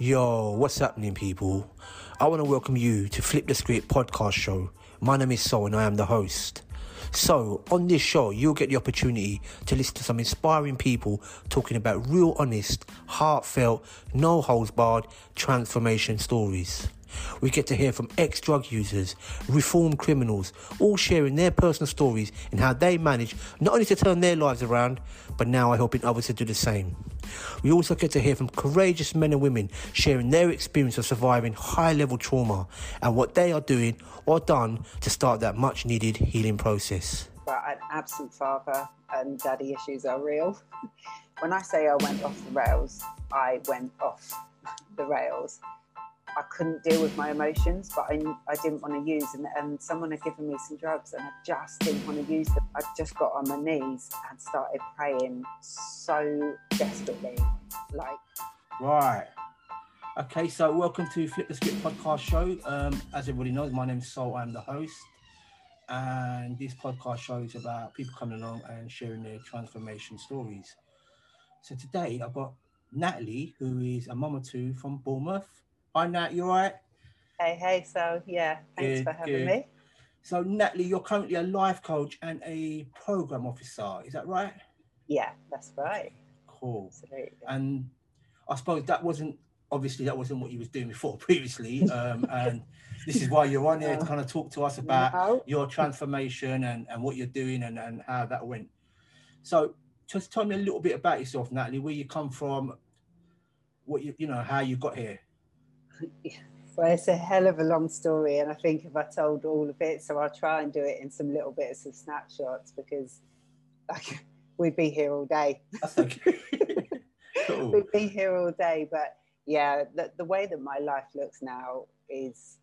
Yo, what's happening, people? I want to welcome you to Flip the Script podcast show. My name is So, and I am the host. So, on this show, you'll get the opportunity to listen to some inspiring people talking about real, honest, heartfelt, no holds barred transformation stories. We get to hear from ex drug users, reformed criminals, all sharing their personal stories and how they manage not only to turn their lives around, but now are helping others to do the same. We also get to hear from courageous men and women sharing their experience of surviving high level trauma and what they are doing or done to start that much needed healing process. But an absent father and daddy issues are real. When I say I went off the rails, I went off the rails. I couldn't deal with my emotions, but I, I didn't want to use. And, and someone had given me some drugs, and I just didn't want to use them. I just got on my knees and started praying so desperately, like. Right. Okay, so welcome to Flip the Script podcast show. Um, as everybody knows, my name is Sol. I'm the host, and this podcast show is about people coming along and sharing their transformation stories. So today I've got Natalie, who is a mama two from Bournemouth. Hi, Nat. You all right? Hey, hey. So yeah, thanks Good, for having good. me. So Natalie, you're currently a life coach and a program officer. Is that right? Yeah, that's right. Cool. Absolutely. and I suppose that wasn't obviously that wasn't what you was doing before previously, um, and this is why you're on here to kind of talk to us about No. your transformation and, and what you're doing and, and how that went. So just tell me a little bit about yourself, Natalie, where you come from, what you you know how you got here. Well, it's a hell of a long story, and I think if I told all of it, so I'll try and do it in some little bits of snapshots because, like, we'd be here all day. Okay. cool. We'd be here all day, but yeah, the, the way that my life looks now is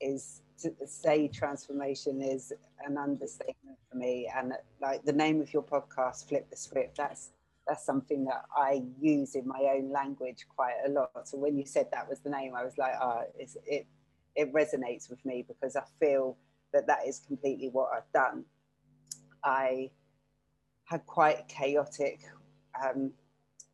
is to say transformation is an understatement for me, and like the name of your podcast, Flip the Script, that's that's something that I use in my own language quite a lot. So when you said that was the name, I was like, oh, it it resonates with me because I feel that that is completely what I've done. I had quite chaotic um,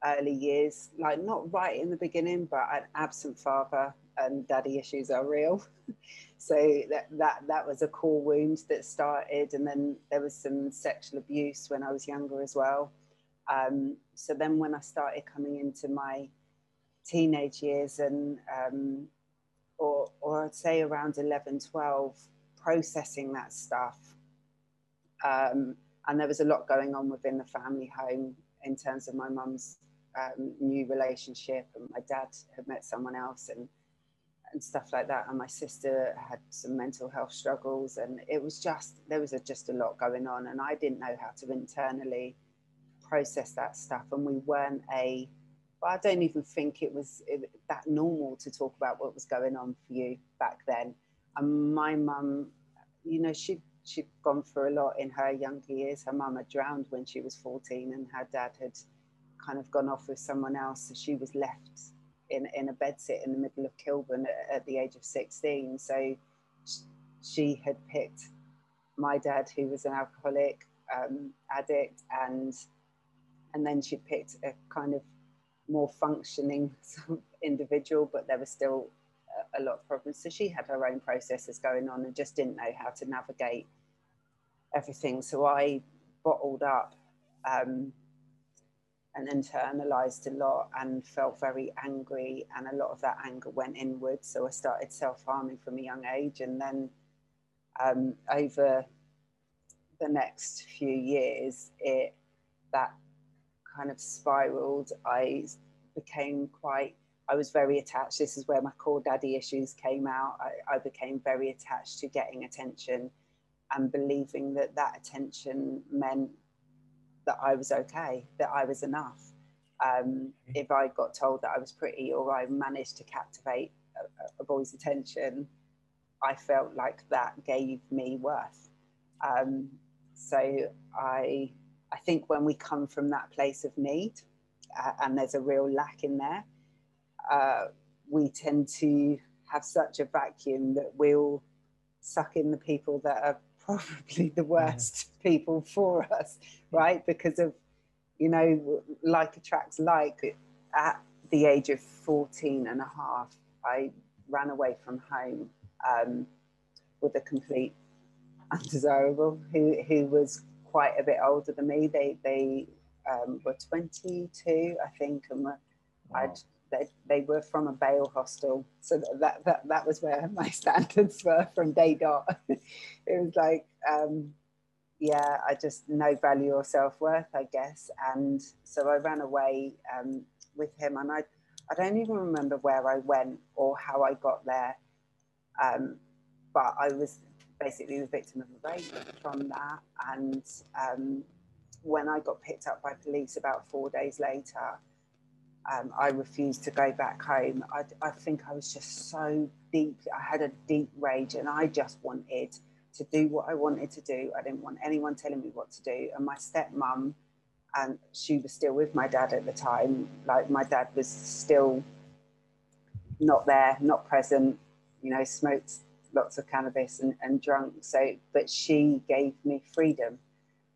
early years, like not right in the beginning, but an absent father and daddy issues are real. so that, that that was a core wound that started, and then there was some sexual abuse when I was younger as well. Um, so then when I started coming into my teenage years and um, or or I'd say around 11, 12, processing that stuff. Um, and there was a lot going on within the family home in terms of my mum's um, new relationship, and my dad had met someone else, and and stuff like that. And my sister had some mental health struggles, and it was just there was a, just a lot going on, and I didn't know how to internally process that stuff, and we weren't a. Well, I don't even think it was that normal to talk about what was going on for you back then. And my mum, you know, she she'd gone through a lot in her younger years. Her mum had drowned when she was 14, and her dad had kind of gone off with someone else. So she was left in, in a bedsit in the middle of Kilburn at, at the age of 16. So she had picked my dad, who was an alcoholic um, addict, and and then she picked a kind of more functioning individual, but there was still a, a lot of problems. So she had her own processes going on and just didn't know how to navigate everything. So I bottled up um, and internalized a lot and felt very angry. And a lot of that anger went inward. So I started self harming from a young age. And then um, over the next few years, it that kind of spiraled. I became quite, I was very attached. This is where my core daddy issues came out. I, I became very attached to getting attention and believing that that attention meant that I was okay, that I was enough. Um, if I got told that I was pretty or I managed to captivate a, a boy's attention, I felt like that gave me worth. Um, so I, I think when we come from that place of need, uh, and there's a real lack in there, uh, we tend to have such a vacuum that we'll suck in the people that are probably the worst people for us, right? Because of, you know, like attracts like. At the age of 14 and a half, I ran away from home um, with a complete undesirable who, who was quite a bit older than me. They, they um, were 22, I think, and were, wow. They, they were from a bail hostel. So that, that, that was where my standards were from day dot. it was like, um, yeah, I just no value or self worth, I guess. And so I ran away um, with him, and I, I don't even remember where I went or how I got there. Um, but I was basically the victim of a rape from that. And um, when I got picked up by police about four days later, um, I refused to go back home. I, I think I was just so deep. I had a deep rage, and I just wanted to do what I wanted to do. I didn't want anyone telling me what to do. And my stepmom, and she was still with my dad at the time. Like my dad was still not there, not present. You know, smoked lots of cannabis and, and drunk. So, but she gave me freedom.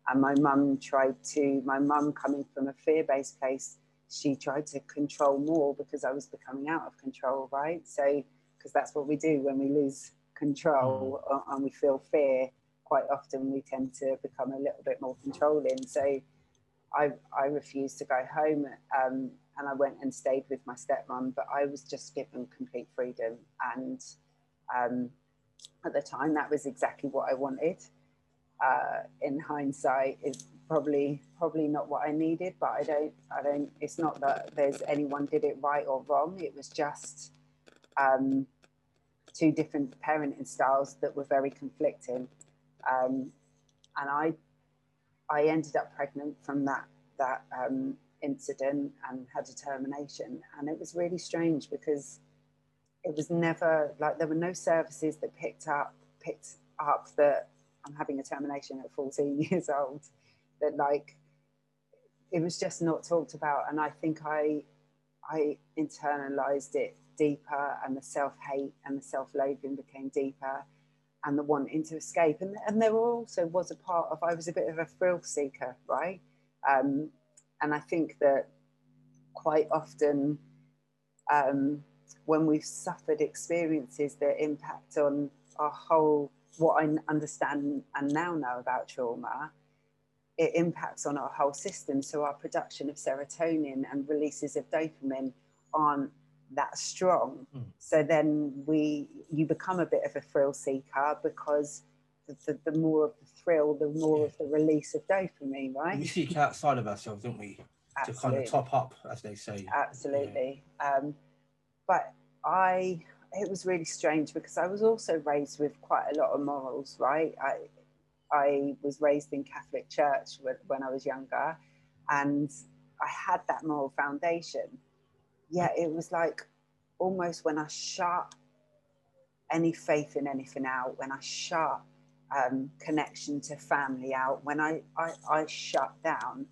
And my mum tried to. My mum, coming from a fear-based place, she tried to control more because I was becoming out of control, right? So, because that's what we do when we lose control mm. and we feel fear, quite often we tend to become a little bit more controlling. So, I, I refused to go home um, and I went and stayed with my stepmom, but I was just given complete freedom. And um, at the time, that was exactly what I wanted. Uh, in hindsight, is probably probably not what I needed, but I don't I don't. It's not that there's anyone did it right or wrong. It was just um, two different parenting styles that were very conflicting, um, and I I ended up pregnant from that that um, incident and had a termination, and it was really strange because it was never like there were no services that picked up picked up that I'm having a termination at 14 years old that like it was just not talked about. And I think I I internalized it deeper and the self-hate and the self-loathing became deeper and the wanting to escape. And, and there also was a part of I was a bit of a thrill seeker right? Um, and I think that quite often um, when we've suffered experiences that impact on our whole, what I understand and now know about trauma, it impacts on our whole system. So our production of serotonin and releases of dopamine aren't that strong. Mm. So then we, you become a bit of a thrill seeker because the, the, the more of the thrill, the more yeah. of the release of dopamine, right? We seek outside of ourselves, don't we? Absolutely. To kind of top up, as they say. Absolutely. Yeah. Um, but I it was really strange because I was also raised with quite a lot of morals, right? I I was raised in Catholic church when I was younger, and I had that moral foundation. Yeah, it was like almost when I shut any faith in anything out, when I shut um, connection to family out, when I, I, I shut down,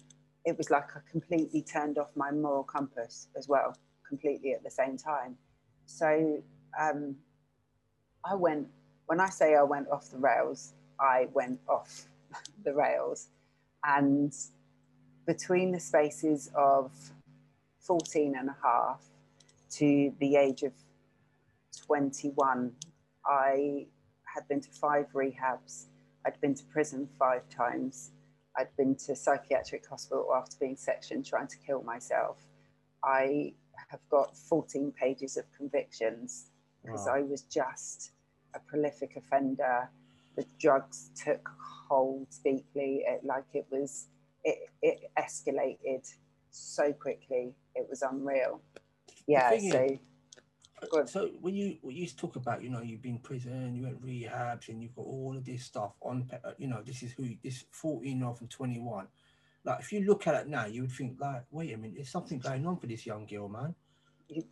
it was like I completely turned off my moral compass as well completely at the same time. So um, I went, when I say I went off the rails, I went off the rails. And between the spaces of 14 and a half to the age of 21, I had been to five rehabs. I'd been to prison five times. I'd been to psychiatric hospital after being sectioned, trying to kill myself. I have got 14 pages of convictions because wow. I was just a prolific offender. The drugs took hold deeply, it, like it was, it, it escalated so quickly. It was unreal. Yeah. So, is, so when you when you talk about, you know, you've been prison, you went rehabs, and you've got all of this stuff on, uh, you know, this is who this 14 off and 21 like if you look at it now, you would think like, wait a minute, there's something going on for this young girl, man.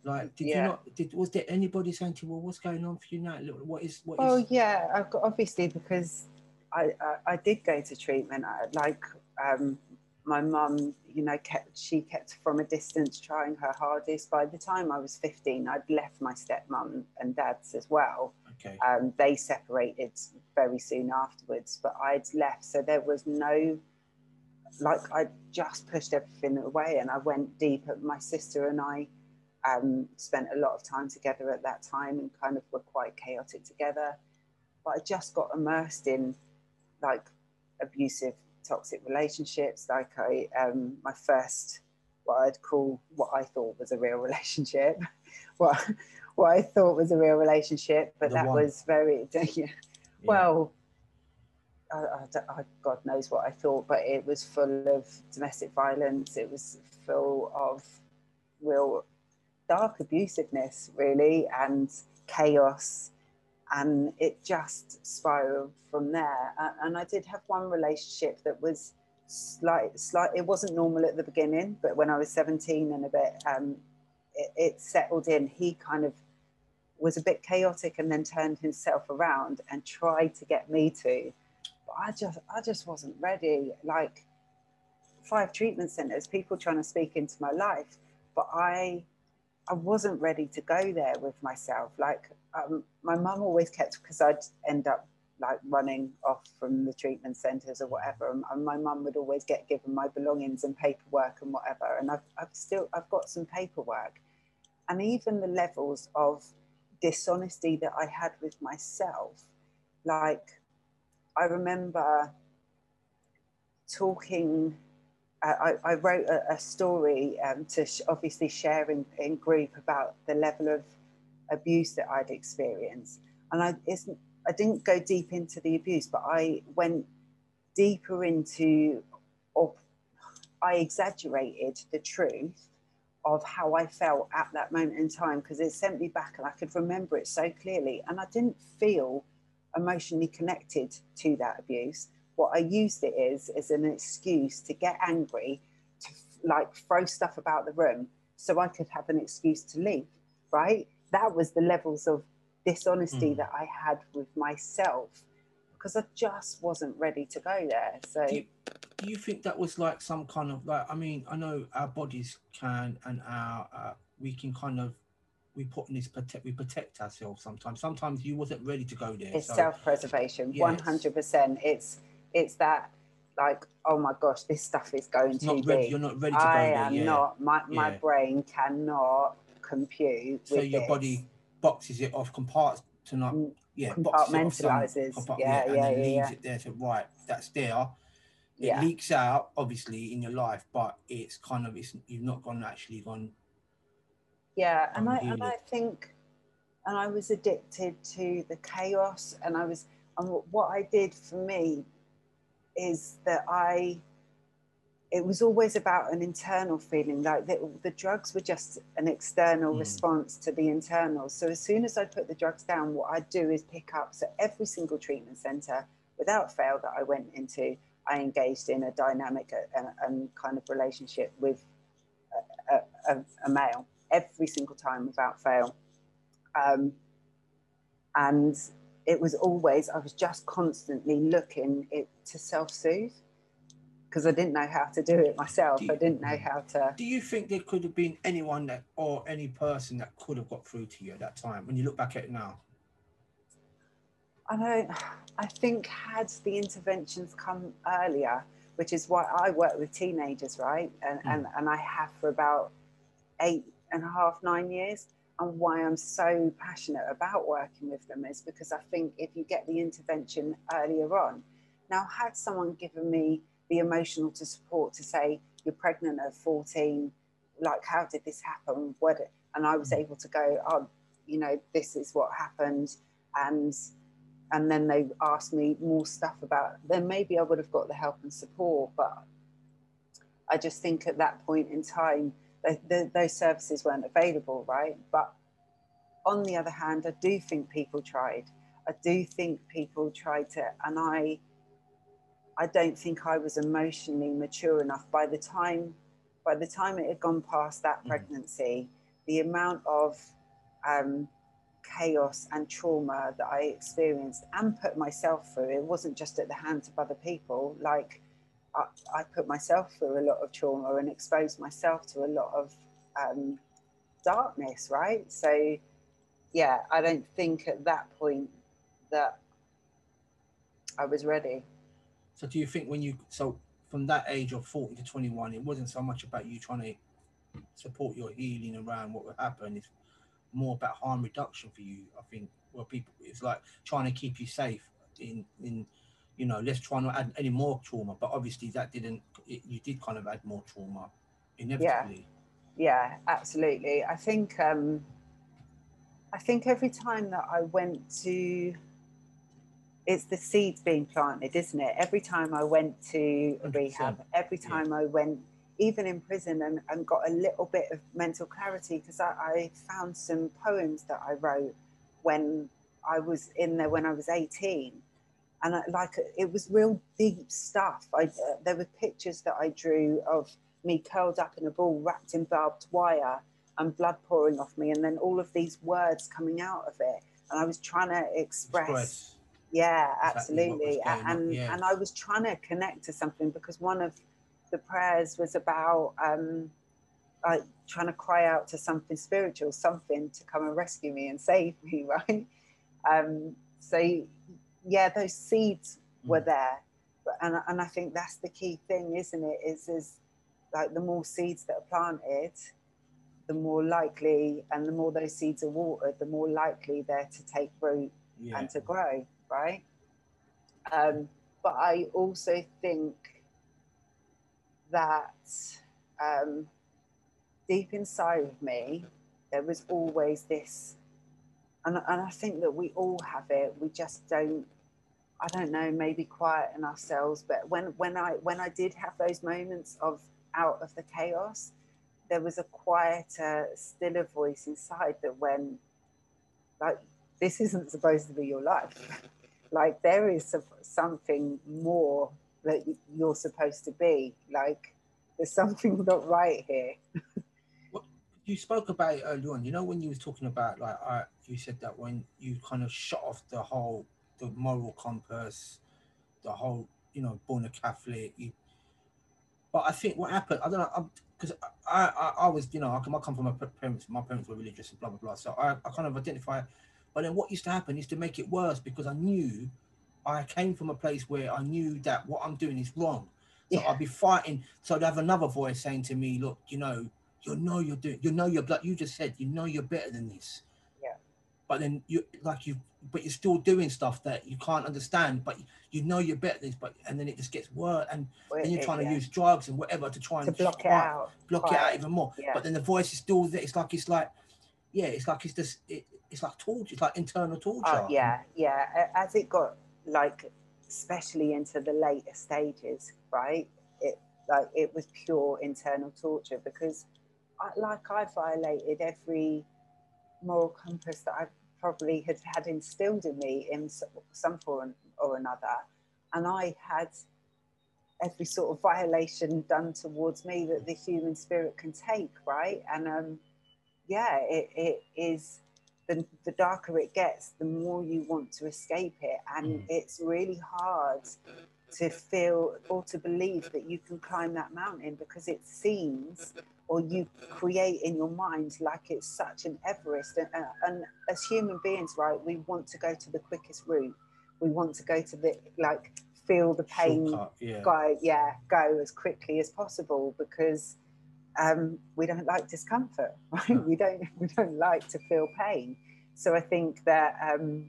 Like, did yeah. you not? Did was there anybody saying to you, well, what's going on for you now? What is what? Oh is... yeah, I've got obviously because I, I, I did go to treatment. I, like um, my mum, you know, kept she kept from a distance trying her hardest. By the time I was fifteen, I'd left my stepmom and dad's as well. Okay. Um, they separated very soon afterwards, but I'd left, so there was no like I just pushed everything away and I went deep. My sister and I Um, spent a lot of time together at that time and kind of were quite chaotic together. But I just got immersed in like abusive, toxic relationships. Like I, um, my first, what I'd call what I thought was a real relationship, what what I thought was a real relationship, but The that one. was very yeah. well. I, I I- God knows what I thought, but it was full of domestic violence. It was full of real dark abusiveness, really, and chaos. And it just spiraled from there. And I did have one relationship that was slight, slight. It wasn't normal at the beginning, but when I was 17 and a bit, um, it, it settled in. He kind of was a bit chaotic and then turned himself around and tried to get me to. But I just, I just wasn't ready. Like five treatment centers, people trying to speak into my life, but I, I wasn't ready to go there with myself. Like um, my mum always kept because I'd end up like running off from the treatment centers or whatever, and, and my mum would always get given my belongings and paperwork and whatever. And I've, I've still, I've got some paperwork, and even the levels of dishonesty that I had with myself, like I remember talking. I, I wrote a, a story um, to sh- obviously share in, in group about the level of abuse that I'd experienced, and I. I didn't go deep into the abuse, but I went deeper into, or I exaggerated the truth of how I felt at that moment in time because it sent me back and I could remember it so clearly. And I didn't feel emotionally connected to that abuse. What I used it is as an excuse to get angry, to like throw stuff about the room so I could have an excuse to leave, right? That was the levels of dishonesty Mm. that I had with myself because I just wasn't ready to go there. So Do you, do you think that was like some kind of like? I mean, I know our bodies can and our uh, we can kind of we put in this protect we protect ourselves sometimes. Sometimes you wasn't ready to go there. it's so self-preservation 100% it's it's that like oh my gosh this stuff is going it's not ready. You're not ready to go i am yeah. not my, my Yeah. brain cannot compute so your this. body boxes it off, comparts to not Mm, yeah, boxes off some- compartmentalises. compart- Yeah, and yeah, then yeah, leaves yeah. it there. So right, that's there. It yeah leaks out obviously in your life, but it's kind of it's you've not gone actually gone. yeah and i and i think and i was addicted to the chaos and i was and what i did for me is that i it was always about an internal feeling like the, the drugs were just an external Mm. response to the internal so as soon as i put the drugs down what I'd do is pick up so every single treatment center without fail that i went into i engaged in a dynamic and, and kind of relationship with a, a, a, a male every single time without fail um, and it was always i was just constantly looking it to self-soothe because I didn't know how to do it myself. Do you- I didn't know mm-hmm. how to. Do you think there could have been anyone that or any person that could have got through to you at that time when you look back at it now? I don't. I think had the interventions come earlier, which is why I work with teenagers, right? And mm. and, and I have for about eight and a half, nine years. And why I'm so passionate about working with them is because I think if you get the intervention earlier on, now had someone given me the emotional to support to say you're pregnant at 14, like how did this happen? What? And I was Mm. able to go, oh, you know, this is what happened, and and then they asked me more stuff about then maybe i would have got the help and support but i just think at that point in time th th those services weren't available right but on the other hand i do think people tried i do think people tried to and i i don't think i was emotionally mature enough by the time by the time it had gone past that Mhm. pregnancy the amount of um, chaos and trauma that I experienced and put myself through. It wasn't just at the hands of other people. Like I, I put myself through a lot of trauma and exposed myself to a lot of um, darkness, right? So, yeah, I don't think at that point that I was ready. So do you think when you so from that age of 40 to 21, it wasn't so much about you trying to support your healing around what would happen. It's more about harm reduction for you. I think. where people, it's like trying to keep you safe in in you know, let's try not add any more trauma. But obviously, that didn't. It, you did kind of add more trauma, inevitably. Yeah, yeah, absolutely. I think. um I think every time that I went to, it's the seeds being planted, isn't it? Every time I went to 100%. rehab, every time yeah. I went, even in prison, and, and got a little bit of mental clarity because I, I found some poems that I wrote when I was in there when I was 18 and I, like it was real deep stuff. I, uh, there were pictures that I drew of me curled up in a ball, wrapped in barbed wire, and blood pouring off me, and then all of these words coming out of it, and I was trying to express. express. Yeah, absolutely, exactly and yeah. and I was trying to connect to something because one of the prayers was about um, like trying to cry out to something spiritual, something to come and rescue me and save me, right? Um, so yeah, those seeds were mm. there. But, and, and I think that's the key thing, isn't it? Is, is like the more seeds that are planted, the more likely, and the more those seeds are watered, the more likely they're to take root yeah. and to grow, right? Um, but I also think that um, deep inside of me, there was always this and, and I think that we all have it. We just don't. I don't know, maybe quieten ourselves. But when when I when I did have those moments of out of the chaos, there was a quieter, stiller voice inside that when like, this isn't supposed to be your life. like there is something more that you're supposed to be. Like there's something not right here. you spoke about it earlier on. You know when you was talking about like I, you said that when you kind of shut off the whole the moral compass, the whole you know born a Catholic. You, but I think what happened, I don't know, because I, I, I was you know I come, I come from my parents. My parents were religious and blah blah blah. So I, I kind of identify. But then what used to happen is to make it worse because I knew I came from a place where I knew that what I'm doing is wrong. So yeah. I'd be fighting. So I'd have another voice saying to me, look, you know, you know you're doing you know you're like you just said you know you're better than this. Yeah. But then you like you but you're still doing stuff that you can't understand but you know you're better than this but and then it just gets worse and well, then you're trying to yeah. use drugs and whatever to try and to block it out block it out even more. Yeah. but then the voice is still there. It's like it's like yeah it's like it's just it, it's like torture it's like internal torture. Uh, yeah yeah. As it got like especially into the later stages right? It like it was pure internal torture because like I violated every moral compass that I probably had had instilled in me in some form or another. And I had every sort of violation done towards me that the human spirit can take, right? And um, yeah, it, it is the, the darker it gets, the more you want to escape it. And mm. it's really hard to feel or to believe that you can climb that mountain because it seems or you create in your mind like it's such an Everest. And, uh, and as human beings, right, we want to go to the quickest route. We want to go to the like feel the pain, yeah. go yeah, go as quickly as possible because um, we don't like discomfort. Right? we don't we don't like to feel pain. So I think that um,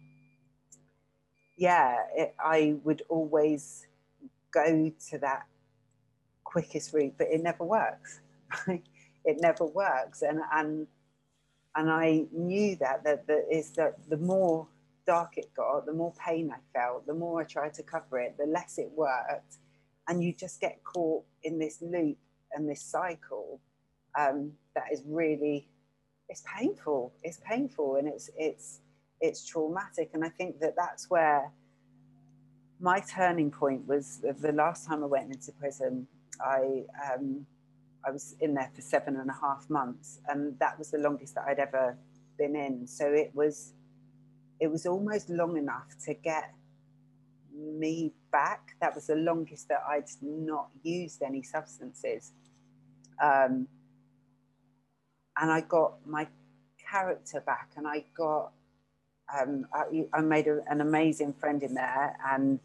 yeah, it, I would always go to that quickest route, but it never works. Right? It never works. And and and I knew that that that is that the more dark it got, the more pain I felt, the more I tried to cover it, the less it worked. And you just get caught in this loop and this cycle um, that is really it's painful. It's painful and it's it's it's traumatic. And I think that that's where my turning point was the last time I went into prison. I um, I was in there for seven and a half months, and that was the longest that I'd ever been in. So it was, it was almost long enough to get me back. That was the longest that I'd not used any substances, um, and I got my character back, and I got. Um, I, I, made a, an amazing friend in there, and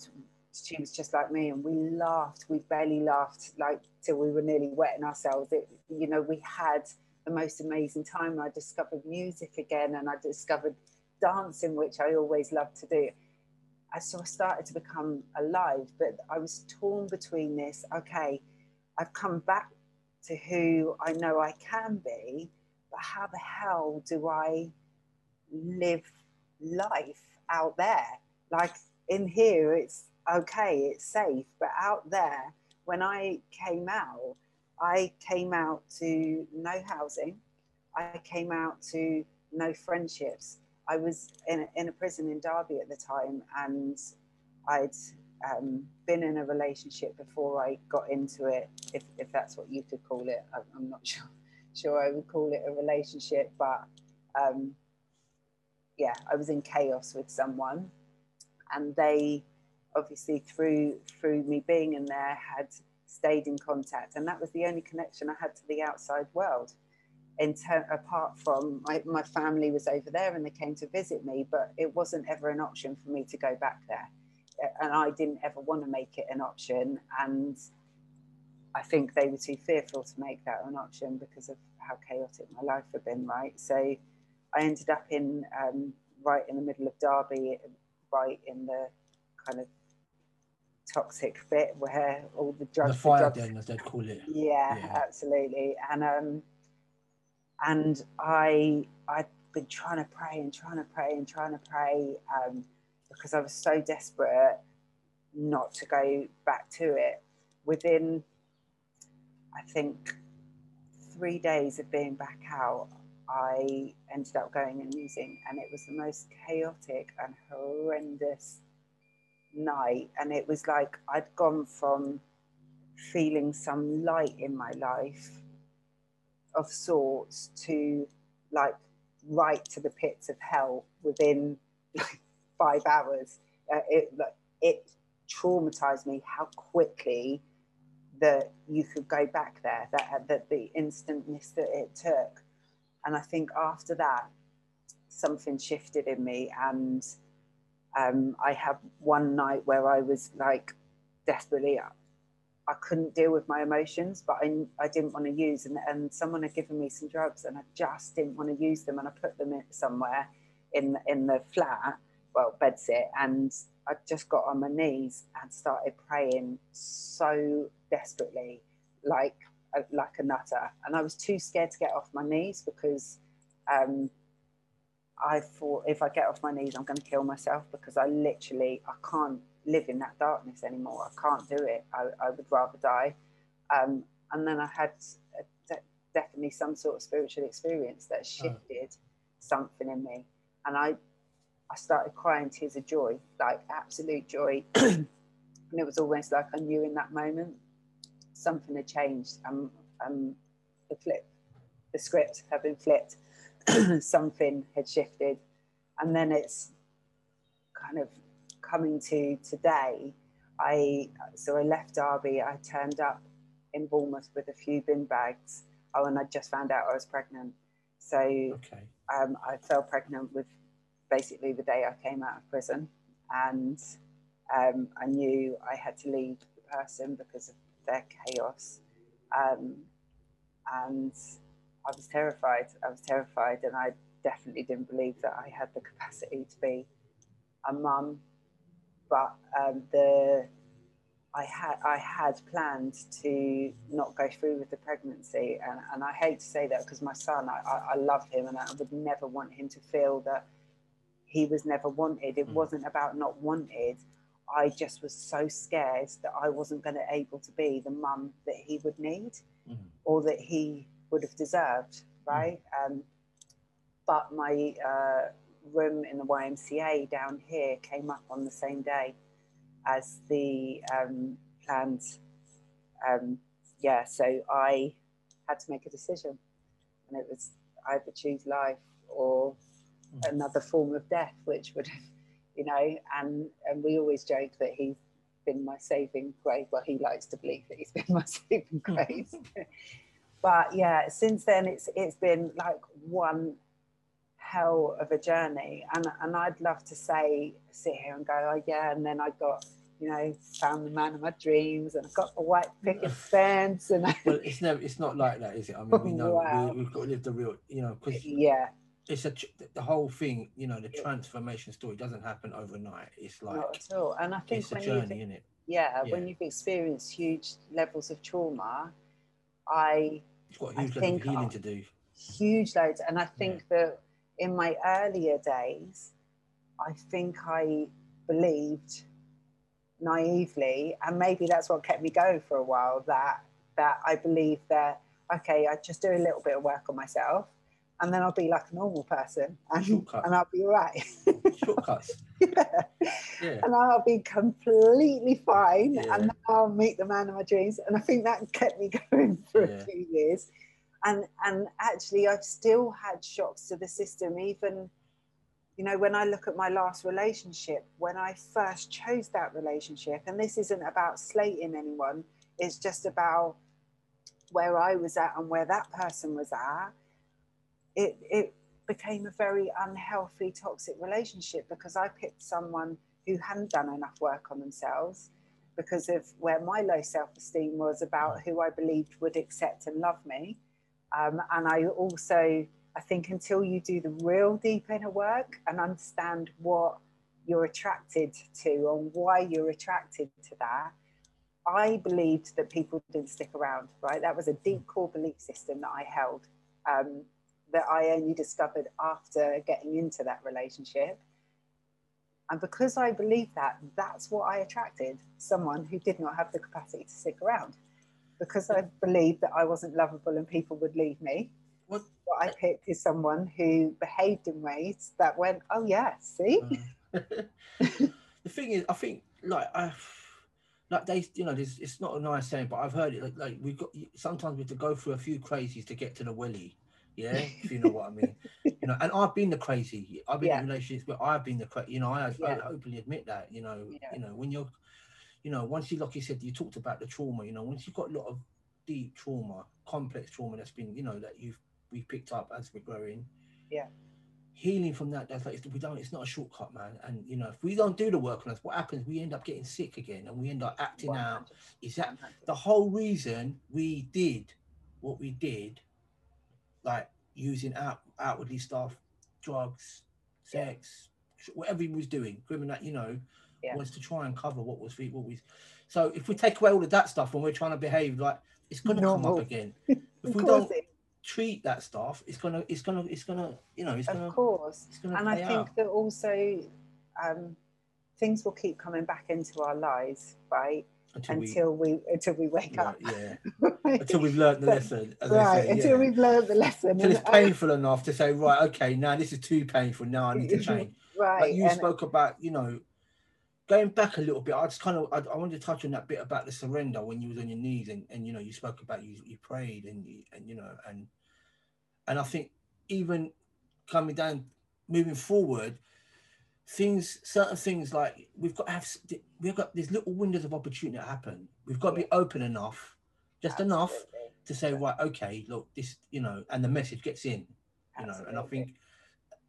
she was just like me and we laughed. We barely laughed like till we were nearly wetting ourselves. It, you know we had the most amazing time. I discovered music again and i discovered dancing which i always loved to do. I so I started to become alive but i was torn between this okay i've come back to who i know i can be but how the hell do i live life out there? Like in here it's okay, it's safe. But out there, when I came out, I came out to no housing. I came out to no friendships. I was in a, in a prison in Derby at the time, and I'd um, been in a relationship before I got into it, if, if that's what you could call it. I'm not sure sure I would call it a relationship, but um, yeah, I was in chaos with someone, and they obviously through through me being in there had stayed in contact. And that was the only connection i had to the outside world. In ter- apart from my, my family was over there and they came to visit me but it wasn't ever an option for me to go back there. And i didn't ever want to make it an option. And i think they were too fearful to make that an option because of how chaotic my life had been right? So i ended up in um, right in the middle of derby right in the kind of toxic fit where all the drugs the fire drugs, den as they'd call it. Yeah, yeah, absolutely. And um and i i'd been trying to pray and trying to pray and trying to pray um because i was so desperate not to go back to it. Within i think three days of being back out i ended up going and using and it was the most chaotic and horrendous night and it was like I'd gone from feeling some light in my life of sorts to like right to the pits of hell within like five hours. Uh, it it traumatized me how quickly that you could go back there. That that the instantness that it took, and I think after that something shifted in me and um, I had one night where I was like desperately, I couldn't deal with my emotions, but I, I didn't want to use. And, and someone had given me some drugs and I just didn't want to use them. And I put them in somewhere in, in the flat, well, bedsit. And I just got on my knees and started praying so desperately, like, like a nutter. And I was too scared to get off my knees because um, I thought if I get off my knees, I'm going to kill myself because I literally I can't live in that darkness anymore. I can't do it. I, I would rather die. Um, and then I had de- definitely some sort of spiritual experience that shifted oh. something in me, and I I started crying tears of joy, like absolute joy. and it was almost like I knew in that moment something had changed. Um, um, the flip, the script had been flipped something had shifted. And then it's kind of coming to today. I so I left Derby. I turned up in Bournemouth with a few bin bags. Oh, and I just found out I was pregnant. So okay. um, I fell pregnant with basically the day I came out of prison, and um, I knew I had to leave the person because of their chaos. Um, and I was terrified. I was terrified, and I definitely didn't believe that I had the capacity to be a mum. But um, the I had I had planned to not go through with the pregnancy, and, and I hate to say that because my son, I, I, I love him, and I would never want him to feel that he was never wanted. It mm. wasn't about not wanted. I just was so scared that I wasn't going to able to be the mum that he would need, mm. or that he would have deserved, hmm. right? Mm. Um, but my uh, room in the YMCA down here came up on the same day as the um, planned. Um, yeah, so I had to make a decision, and it was either choose life or mm. another form of death, which would have, you know, and and we always joke that he's been my saving grace. Well, he likes to believe that he's been my saving grace but yeah, since then it's it's been like one hell of a journey, and and I'd love to say sit here and go, oh yeah, and then I got you know, found the man of my dreams and I got the white picket fence and I, Well, it's never. It's not like that, is it? I mean, we know Wow. we, we've got to live the real. You know, because yeah, it's a the whole thing. You know, the transformation story doesn't happen overnight. It's like not at all. And I think it's a when journey, you isn't it? yeah, Yeah. when you've experienced huge levels of trauma, I It's got a I huge think of healing to do. huge loads. And I think that in my earlier days, I think I believed naively, and maybe that's what kept me going for a while. That that I believed that okay, I just do a little bit of work on myself, and then I'll be like a normal person, and, Shortcut. and I'll be all right. Shortcuts. yeah. Yeah. and I'll be completely fine, Yeah. and then I'll meet the man of my dreams. And I think that kept me going for Yeah. a few years. And and actually, I've still had shocks to the system, even. You know, when I look at my last relationship, when I first chose that relationship, and this isn't about slating anyone, it's just about where I was at and where that person was at. It, it became a very unhealthy, toxic relationship because I picked someone who hadn't done enough work on themselves because of where my low self esteem was about who I believed would accept and love me. Um, and I also, I think until you do the real deep inner work and understand what you're attracted to and why you're attracted to that, I believed that people didn't stick around, right? That was a deep core belief system that I held um, that I only discovered after getting into that relationship. And because I believed that, that's what I attracted someone who did not have the capacity to stick around. Because I believed that I wasn't lovable and people would leave me. What? What I picked is someone who behaved in ways that went, oh, yeah, see? Uh, the thing is, I think like I, like they, you know, there's, it's not a nice saying, but I've heard it. Like, like we've got sometimes we have to go through a few crazies to get to the welly. Yeah, if you know what I mean. You know, and I've been the crazy. I've been Yeah. in relationships where I've been the crazy. You know, I, I openly admit that. You know, Yeah. you know when you're, you know, once you like you said, you talked about the trauma. You know, once you've got a lot of deep trauma, complex trauma that's been, you know, that you've we've picked up as we're growing. Yeah. Healing from that, that's like it's- we don't. It's not a shortcut, man. And you know, if we don't do the work on us, what happens? We end up getting sick again, and we end up acting out. Is that the whole reason we did what we did, like using out outwardly stuff, drugs, sex, sh- whatever he was doing, criminal, that you know, Yeah. was to try and cover what was what we. So if we take away all of that stuff when we're trying to behave like it's going to come up again. If we don't it- treat that stuff, it's gonna, it's gonna, it's gonna, you know, it's gonna, of course. it's gonna and I think out. that also um, things will keep coming back into our lives, right? Until, Until we until we wake we, up. yeah, right, until we've learned the lesson. Right, say, until yeah. we've learned the lesson. Until it's painful enough to say, right, okay, now this is too painful. Now I need to change. right. Like you spoke about, you know, going back a little bit. I just kind of, I, I wanted to touch on that bit about the surrender when you was on your knees, and, and you know, you spoke about you, you prayed, and you, and you know, and and I think even coming down, moving forward, things, certain things like we've got to have, we've got these little windows of opportunity that happen. We've got to be open enough, just enough to say, right, okay, look, this, you know, and the message gets in, you know, and I think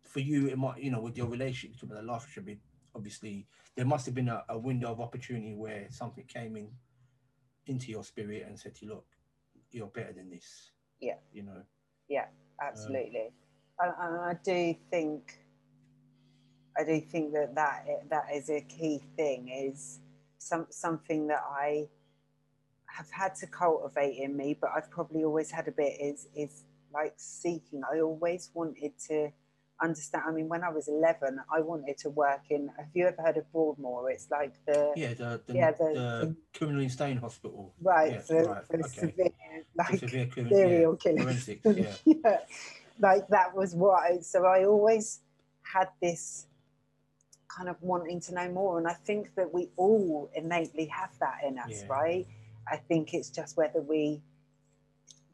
for you, it might, you know, with your relationship with the life should be obviously there must have been a, a window of opportunity where something came in into your spirit and said to you, look, you're better than this. Yeah. You know, Yeah, um, absolutely and, and i do think i do think that that that is a key thing is some something that i have had to cultivate in me but i've probably always had a bit is is like seeking i always wanted to understand i mean when i was 11 i wanted to work in have you ever heard of broadmoor it's like the yeah, the the, Yeah, the, the- criminal insane hospital, right yeah, for, right, for okay. severe the like severe criminal, serial yeah, killers. forensics, yeah, yeah, like that was what I, so I always had this kind of wanting to know more. And I think that we all innately have that in us, Yeah. right? I think it's just whether we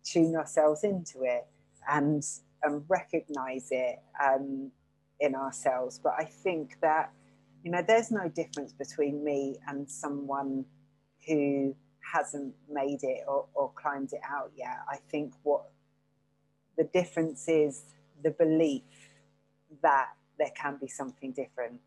tune ourselves into it and and recognize it um, in ourselves. But I think that you know, there's no difference between me and someone who hasn't made it or, or climbed it out yet. I think what the difference is the belief that there can be something different.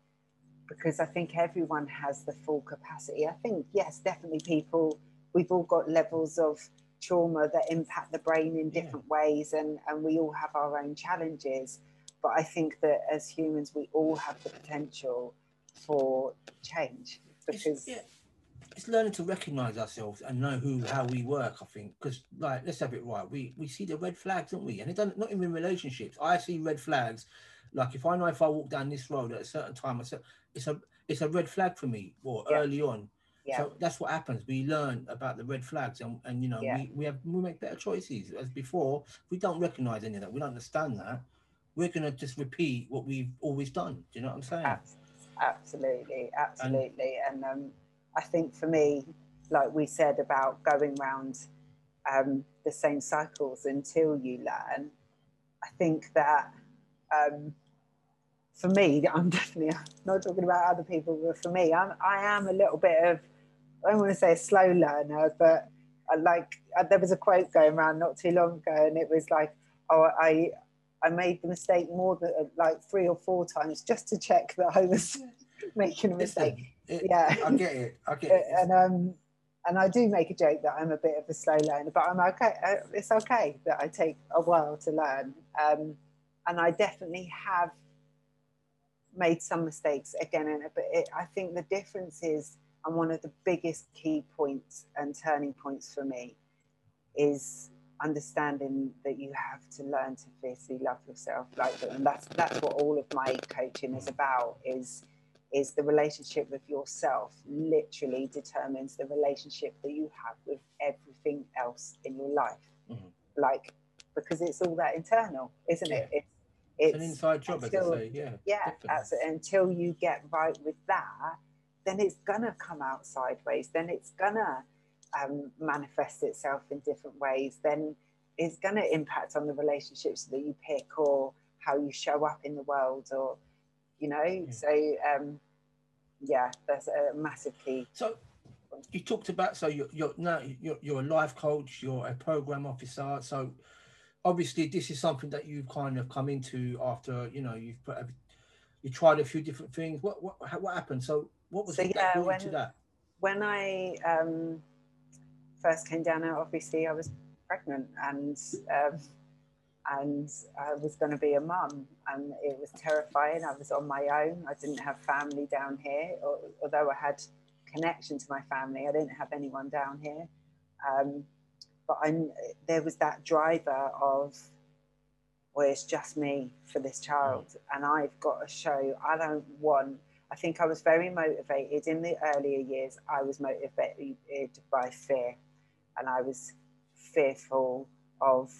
Because I think everyone has the full capacity. I think, yes, definitely people, we've all got levels of trauma that impact the brain in different yeah. ways, and, and we all have our own challenges. But I think that as humans, we all have the potential for change because. It's, yeah. It's learning to recognize ourselves and know who how we work. I think because like let's have it right. We we see the red flags, don't we? And it doesn't not even in relationships. I see red flags. Like if I know if I walk down this road at a certain time, I said it's a it's a red flag for me or yeah. early on. Yeah. So that's what happens. We learn about the red flags and, and you know, yeah. we, we have we make better choices. As before, we don't recognize any of that. We don't understand that. We're gonna just repeat what we've always done. Do you know what I'm saying? Absolutely, absolutely. And, and um, I think for me, like we said about going around um, the same cycles until you learn, I think that um, for me, I'm definitely not talking about other people, but for me, I'm, I am a little bit of, I don't want to say a slow learner, but I like, uh, there was a quote going around not too long ago, and it was like, oh, I, I made the mistake more than uh, like three or four times just to check that I was making a mistake. It, yeah, I get it. I get it. And um, and I do make a joke that I'm a bit of a slow learner, but I'm okay. Uh, it's okay that I take a while to learn. Um, and I definitely have made some mistakes again and but it, i think the difference is and one of the biggest key points and turning points for me is understanding that you have to learn to fiercely love yourself like and that's that's what all of my coaching is about is is the relationship with yourself literally determines the relationship that you have with everything else in your life mm-hmm. like because it's all that internal isn't yeah. it it's it's, an inside job, until, as I say. Yeah. Yeah. until you get right with that, then it's gonna come out sideways. Then it's gonna um, manifest itself in different ways. Then it's gonna impact on the relationships that you pick or how you show up in the world, or you know. Yeah. So um, yeah, that's a massive key. So you talked about so you're, you're now you're, you're a life coach, you're a program officer. So obviously this is something that you've kind of come into after you know you've put you tried a few different things. What what what happened? So what was so, it yeah, when, to that? when i um, first came down here obviously i was pregnant and um, and i was going to be a mum and it was terrifying. I was on my own. I didn't have family down here although i had connection to my family i didn't have anyone down here. Um, but I, there was that driver of, well, it's just me for this child, mm. and I've got to show. I don't want. I think I was very motivated in the earlier years. I was motivated by fear, and I was fearful of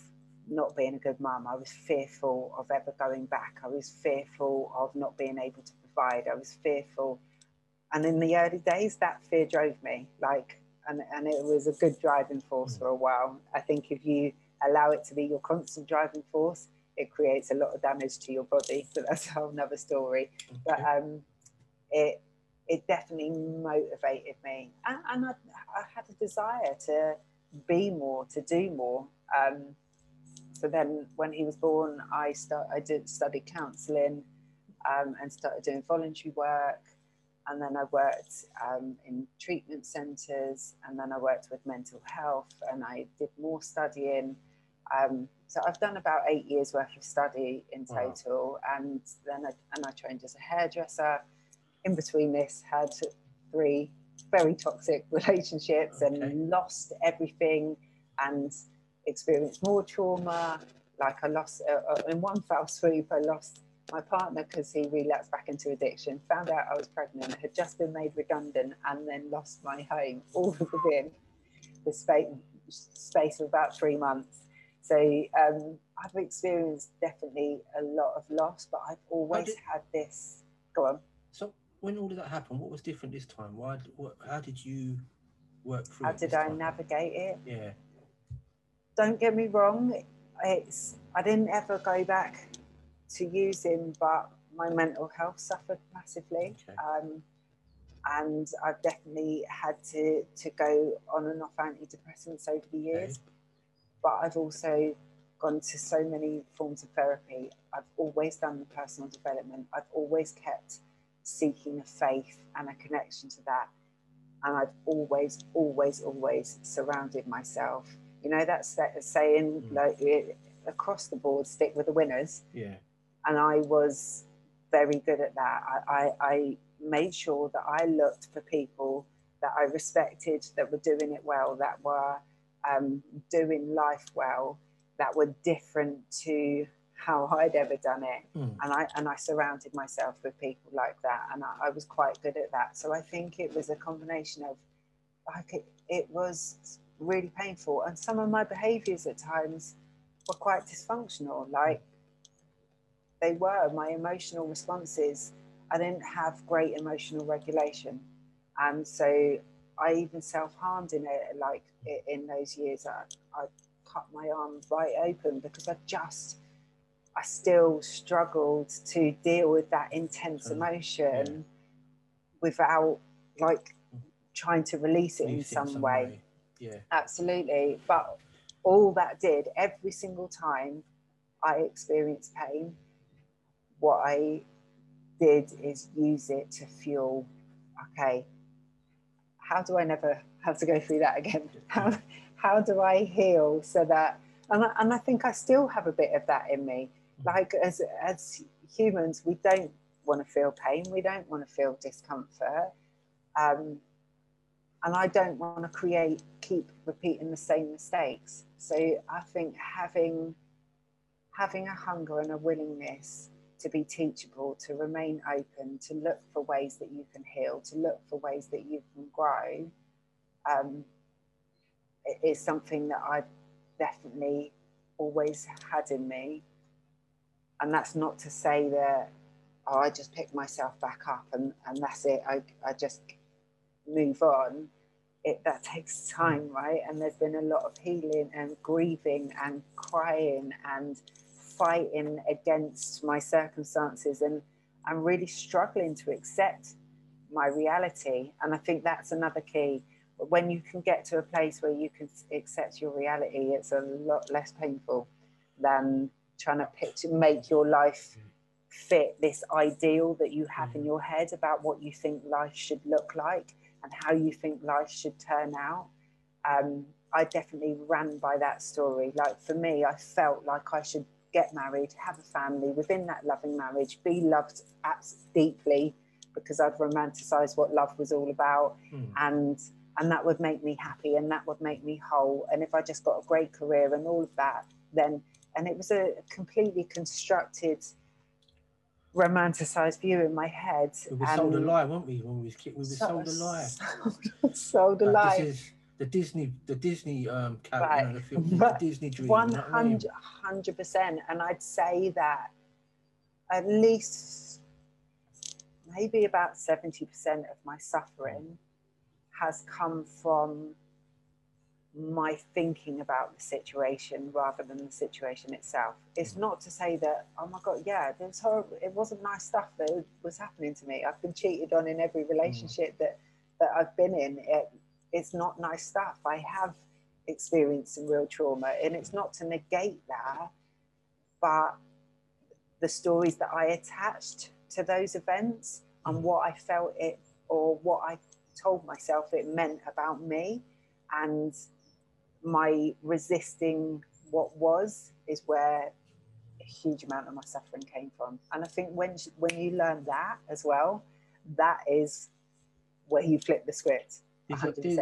not being a good mum. I was fearful of ever going back. I was fearful of not being able to provide. I was fearful. And in the early days, that fear drove me. Like, and, and it was a good driving force mm. for a while. I think if you allow it to be your constant driving force, it creates a lot of damage to your body. But that's a whole nother story. Okay. But um, it it definitely motivated me, and, and I, I, had a desire to be more, to do more. Um, so then, when he was born, I start I did study counselling um, and started doing voluntary work and then I worked um, in treatment centres, and then I worked with mental health, and I did more studying. Um, so I've done about eight years worth of study in total, wow. and then I, and I trained as a hairdresser. In between this, had three very toxic relationships okay. and lost everything, and experienced more trauma. Like I lost uh, uh in one fell swoop, I lost my partner, because he relapsed back into addiction, found out I was pregnant, had just been made redundant, and then lost my home all within the space, space of about three months. So um, I've experienced definitely a lot of loss, but I've always did, had this. Go on. So when all of that happened, what was different this time? Why? What, how did you work through? How did I time? navigate it? Yeah. Don't get me wrong. It's I didn't ever go back to use him, but my mental health suffered massively. Okay. Um, and I've definitely had to, to go on and off antidepressants over the years. Okay. But I've also gone to so many forms of therapy. I've always done the personal development. I've always kept seeking a faith and a connection to that. And I've always, always, always surrounded myself. You know, that's that saying Mm. like across the board, stick with the winners. Yeah. And I was very good at that. I, I, I made sure that I looked for people that I respected, that were doing it well, that were um, doing life well, that were different to how I'd ever done it Mm. and I and I surrounded myself with people like that, and I, I was quite good at that. So I think it was a combination of like it, it was really painful, and some of my behaviours at times were quite dysfunctional. Like they were my emotional responses. I didn't have great emotional regulation, and so I even self harmed in it. Like in those years, I, I cut my arm right open because I just I still struggled to deal with that intense Mm, emotion without like trying to release it in it some, way. Yeah. Absolutely. But all that did, every single time I experienced pain, what I did is use it to fuel, okay, how do I never have to go through that again? How, how do I heal so that, and I, and I think I still have a bit of that in me. Like as, as humans, we don't want to feel pain. We don't want to feel discomfort. Um, and I don't want to create, keep repeating the same mistakes. So I think having, having a hunger and a willingness to be teachable, to remain open, to look for ways that you can heal, to look for ways that you can grow, um, is something that I've definitely always had in me. And that's not to say that, oh, I just pick myself back up and, and that's it. I, I just move on. It, that takes time, right? And there's been a lot of healing and grieving and crying and fighting against my circumstances and I'm really struggling to accept my reality. And I think that's another key. When you can get to a place where you can accept your reality, it's a lot less painful than trying to picture, make your life fit this ideal that you have in your head about what you think life should look like and how you think life should turn out. Um, I definitely ran by that story. Like for me, I felt like I should get married, have a family within that loving marriage, be loved deeply because I'd romanticise what love was all about, Mm. and and that would make me happy, and that would make me whole. And if I just got a great career and all of that, then and it was a completely constructed, romanticized view in my head. We were sold a lie, weren't we? When we was kids, we were sold a lie. Sold, sold a Like, lie. This is the Disney, the Disney um, character, Right. you know, the film, the Disney dream. One you know what I mean? hundred percent, and I'd say that at least maybe about seventy percent of my suffering has come from my thinking about the situation rather than the situation itself. It's not to say that oh my god, yeah, there was horrible. It wasn't nice stuff that was happening to me. I've been cheated on in every relationship that that I've been in. It, it's not nice stuff. I have experienced some real trauma, and it's not to negate that, but the stories that I attached to those events and Mm. what I felt it or what I told myself it meant about me, and my resisting what was is where a huge amount of my suffering came from. And I think when when you learn that as well, that is where you flip the script. There's a, there's,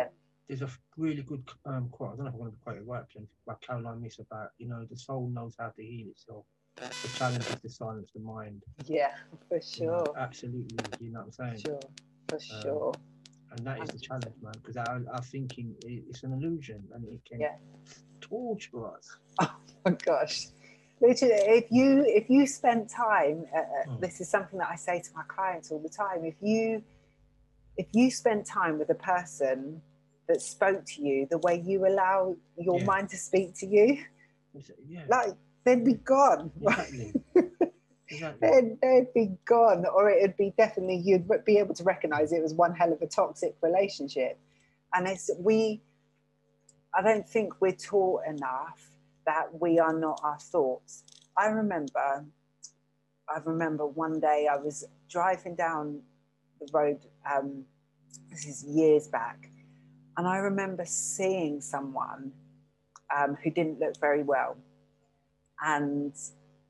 there's a really good um, quote. I don't know if I'm going to quote it right, but by Caroline Myss about you know the soul knows how to heal itself. The challenge is to silence the mind. Yeah, for you know, sure. absolutely. You know what I'm saying? Sure, for Um, sure. And that is the 100%. challenge, man, because our, our thinking i- it's an illusion and it can Yeah. torture us. Oh my gosh. Literally, if you if you spend time, uh, uh, Mm. this is something that I say to my clients all the time. If you if you spend time with a person that spoke to you the way you allow your Yeah. mind to speak to you, yeah, like they'd be gone. exactly. exactly. they'd, they'd be gone, or it'd be definitely you'd be able to recognize it was one hell of a toxic relationship. And it's we, I don't think we're taught enough that we are not our thoughts. I remember, I remember one day I was driving down the road. Um, this is years back, and I remember seeing someone um, who didn't look very well, and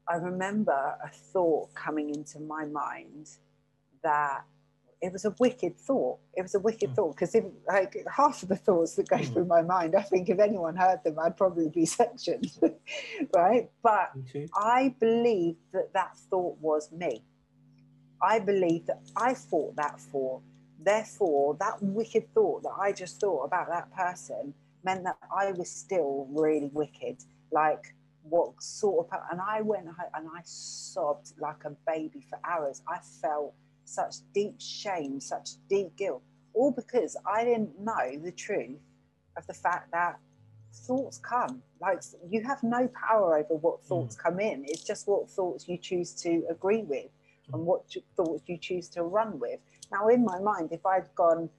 I remember a thought coming into my mind that it was a wicked thought. It was a wicked mm. thought because if like half of the thoughts that go mm. through my mind, I think if anyone heard them, I'd probably be sectioned, right? But I believe that that thought was me. I believe that I thought that for. Therefore, that wicked thought that I just thought about that person meant that I was still really wicked. Like what sort of, and I went and I sobbed like a baby for hours. I felt such deep shame, such deep guilt, all because I didn't know the truth of the fact that thoughts come. Like you have no power over what mm. thoughts mm. come in. It's just what thoughts you choose to agree with and mm. what thoughts you choose to run with. Now, in my mind, if I'd gone,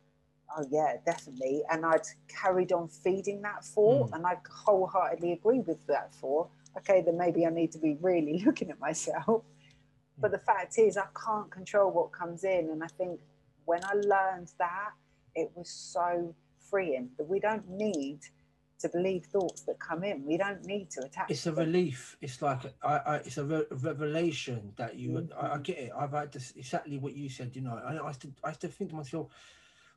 oh yeah, definitely, and I'd carried on feeding that thought, mm. and I wholeheartedly agree with that thought, okay, then maybe I need to be really looking at myself but the fact is, I can't control what comes in. And I think when I learned that, it was so freeing that we don't need to believe thoughts that come in. We don't need to attack. It's a them. relief. It's like I, I, it's a re- revelation that you. Mm-hmm. I, I, get it. I've had this exactly what you said. You know, I, I used to, I used to think to myself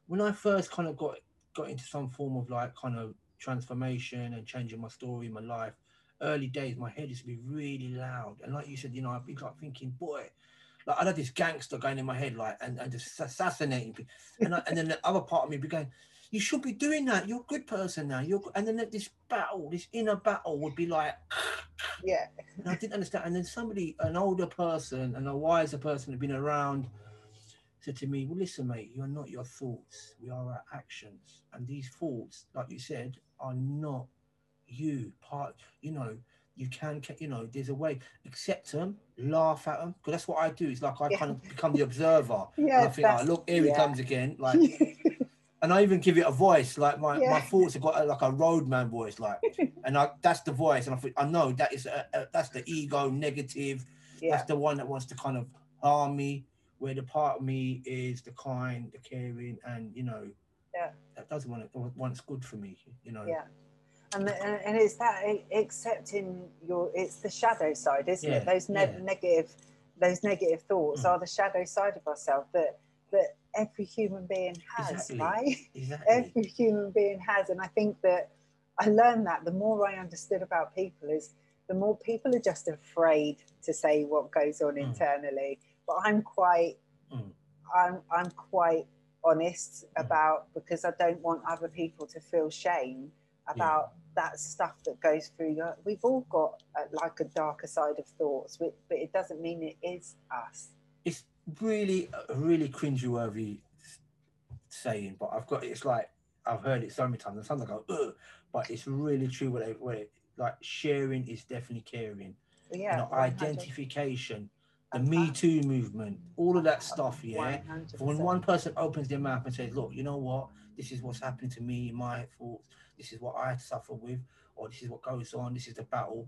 when I first kind of got got into some form of like kind of transformation and changing my story, my life early days, my head used to be really loud. And like you said, you know, I'd be like thinking, boy, like I had this gangster going in my head, like, and, and just assassinating people. And, I, and then the other part of me be going, you should be doing that. You're a good person now. You're, and then this battle, this inner battle would be like, yeah. And I didn't understand. And then somebody, an older person and a wiser person had been around, said to me, well, listen, mate, you're not your thoughts. We are our actions. And these thoughts, like you said, are not you part you know you can you know there's a way accept them laugh at them because that's what i do it's like i yeah. kind of become the observer yeah i think oh, look here yeah. he comes again like and i even give it a voice like my, yeah. my thoughts have got a, like a roadman voice like and i that's the voice and i think i know that is a, a, that's the ego negative. Yeah. that's the one that wants to kind of harm me where the part of me is the kind the caring and you know yeah. that doesn't want it wants good for me you know. Yeah. And, and it's that accepting your it's the shadow side isn't yeah, it those ne- negative those negative thoughts mm. are the shadow side of ourselves that that every human being has exactly. right exactly. every human being has and i think that i learned that the more i understood about people is the more people are just afraid to say what goes on mm. internally but i'm quite mm. i'm i'm quite honest mm. about because i don't want other people to feel shame about yeah. that stuff that goes through your we've all got uh, like a darker side of thoughts but it doesn't mean it is us it's really really cringeworthy saying but i've got it's like i've heard it so many times and sometimes i go Ugh, but it's really true what it, what it like sharing is definitely caring yeah you know, identification the Me Too movement, all of that stuff, yeah. 100%. When one person opens their mouth and says, "Look, you know what? This is what's happening to me, my thoughts this is what I suffer with, or this is what goes on, this is the battle.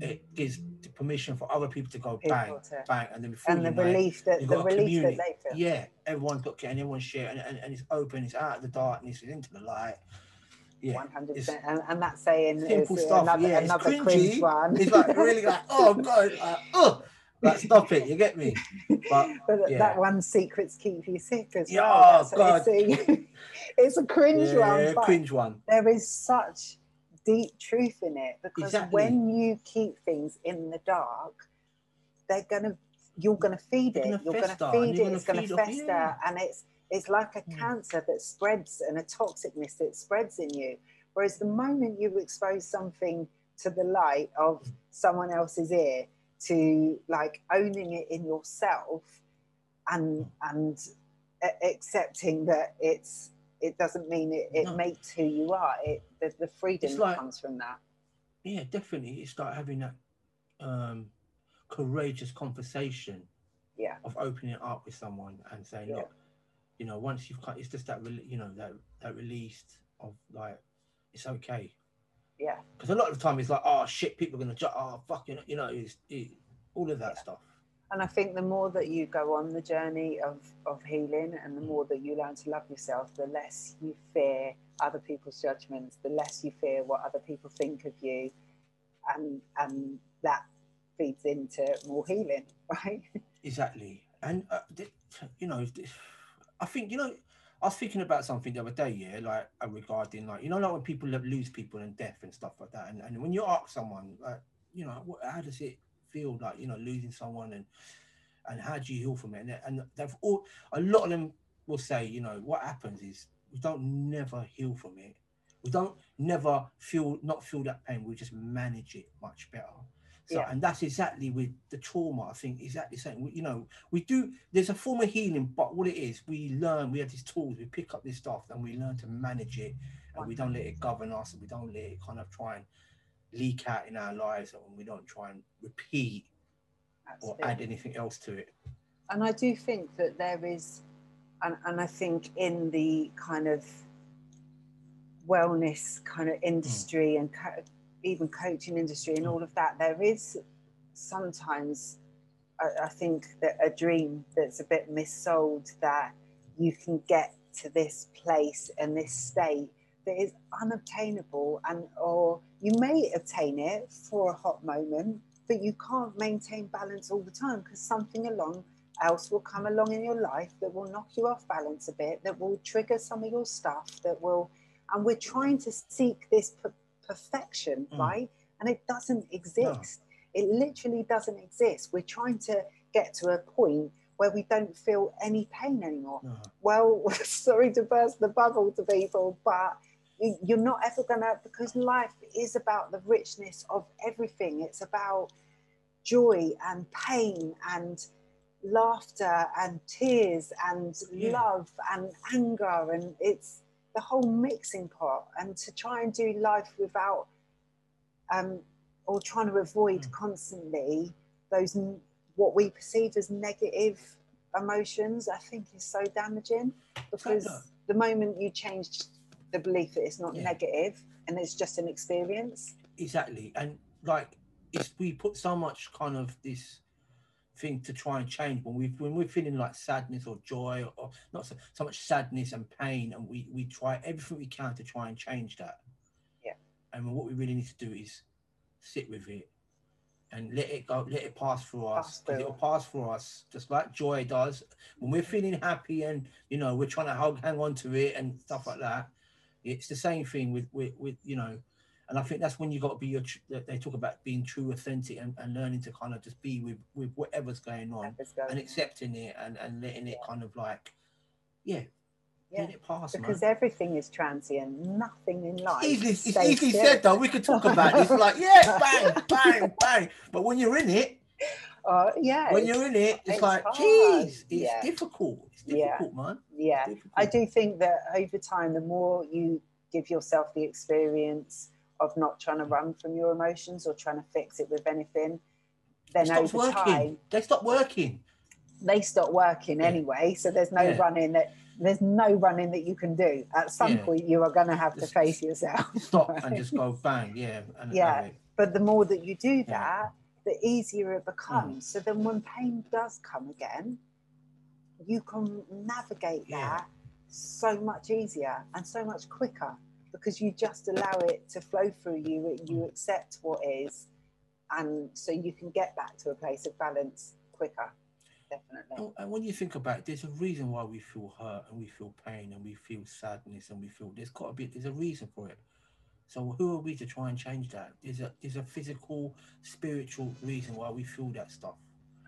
It gives the permission for other people to go people bang, to, bang, and then before and the relief that the relief that they feel. Yeah, everyone's got and everyone's sharing, and, and, and, it's open, it's out of the darkness, it's into the light. Yeah, one hundred percent, and that's saying simple stuff. Another, yeah, another it's cringy. one. It's like really like, oh god, like, oh. Like, stop it, you get me. But, but yeah. that one secrets keep you sick as yeah, well. Oh, God. It's, it's a cringe yeah, one. cringe one. There is such deep truth in it because exactly. when you keep things in the dark, they're gonna you're gonna feed it. You're gonna feed it. It's gonna fester, yeah. and it's it's like a mm. cancer that spreads and a toxicness that spreads in you. Whereas the moment you expose something to the light of hmm. someone else's ear, to like owning it in yourself and and accepting that it's it doesn't mean it, it no. makes who you are it the, the freedom like, comes from that yeah definitely it's like having that um courageous conversation yeah of opening it up with someone and saying yeah. look you know once you've cut it's just that you know that that released of like it's okay yeah. Because a lot of the time it's like, oh shit, people are gonna, ju- oh fucking, you know, it's it, all of that yeah. stuff. And I think the more that you go on the journey of, of healing and the more that you learn to love yourself, the less you fear other people's judgments, the less you fear what other people think of you. And, and that feeds into more healing, right? Exactly. And, uh, you know, I think, you know, I was thinking about something the other day, yeah, like uh, regarding like you know, like when people lose people and death and stuff like that, and, and when you ask someone, like, you know, what, how does it feel like, you know, losing someone and and how do you heal from it? And, and they've all a lot of them will say, you know, what happens is we don't never heal from it. We don't never feel not feel that pain. We just manage it much better. So, yeah. and that's exactly with the trauma. I think exactly the same. You know, we do. There's a form of healing, but what it is, we learn. We have these tools. We pick up this stuff, and we learn to manage it, and we don't let it govern us, and we don't let it kind of try and leak out in our lives, and we don't try and repeat or add anything else to it. And I do think that there is, and, and I think in the kind of wellness kind of industry mm. and even coaching industry and all of that, there is sometimes, I, I think, that a dream that's a bit missold that you can get to this place and this state that is unobtainable and or you may obtain it for a hot moment but you can't maintain balance all the time because something along else will come along in your life that will knock you off balance a bit that will trigger some of your stuff that will and we're trying to seek this perfection, mm. right? And it doesn't exist. No. It literally doesn't exist. We're trying to get to a point where we don't feel any pain anymore. No. Well, sorry to burst the bubble to people, but you're not ever gonna because life is about the richness of everything. It's about joy and pain and laughter and tears and yeah. love and anger and it's the whole mixing pot and to try and do life without um, or trying to avoid mm. constantly those what we perceive as negative emotions i think is so damaging because the moment you change the belief that it's not yeah. negative and it's just an experience. Exactly. And like it's we put so much kind of this thing to try and change when we when we're feeling like sadness or joy or, not so, so much sadness and pain and we we try everything we can to try and change that. Yeah. And what we really need to do is sit with it and let it go let it pass through us because it'll pass through us just like joy does. When we're feeling happy and you know we're trying to hug, hang on to it and stuff like that it's the same thing with with, with you know and I think that's when you got to be your. They talk about being true, authentic, and, and learning to kind of just be with with whatever's going on going and accepting it and and letting it kind of like, yeah. Yeah, it pass, because man. everything is transient. Nothing in life. Easily, it's easily said though. We could talk about this like, yeah, bang, bang, bang. But when you're in it, uh, yeah, when you're in it, it's, it's like, geez, it's yeah. difficult. It's difficult, yeah. man. Yeah, I do think that over time, the more you give yourself the experience of not trying to run from your emotions or trying to fix it with anything, then over working. time they stop working. They stop working yeah. anyway, so there's no yeah. running that there's no running that you can do. At some yeah. point, you are going to have just to face yourself. Stop right? and just go bang, yeah. And, yeah, but the more that you do that, the easier it becomes. Mm. So then, when pain does come again, you can navigate that so much easier and so much quicker because you just allow it to flow through you, you mm. accept what is, and so you can get back to a place of balance quicker. Definitely. And when you think about it, there's a reason why we feel hurt and we feel pain and we feel sadness and we feel there's got to be there's a reason for it. So who are we to try and change that? There's a there's a physical, spiritual reason why we feel that stuff.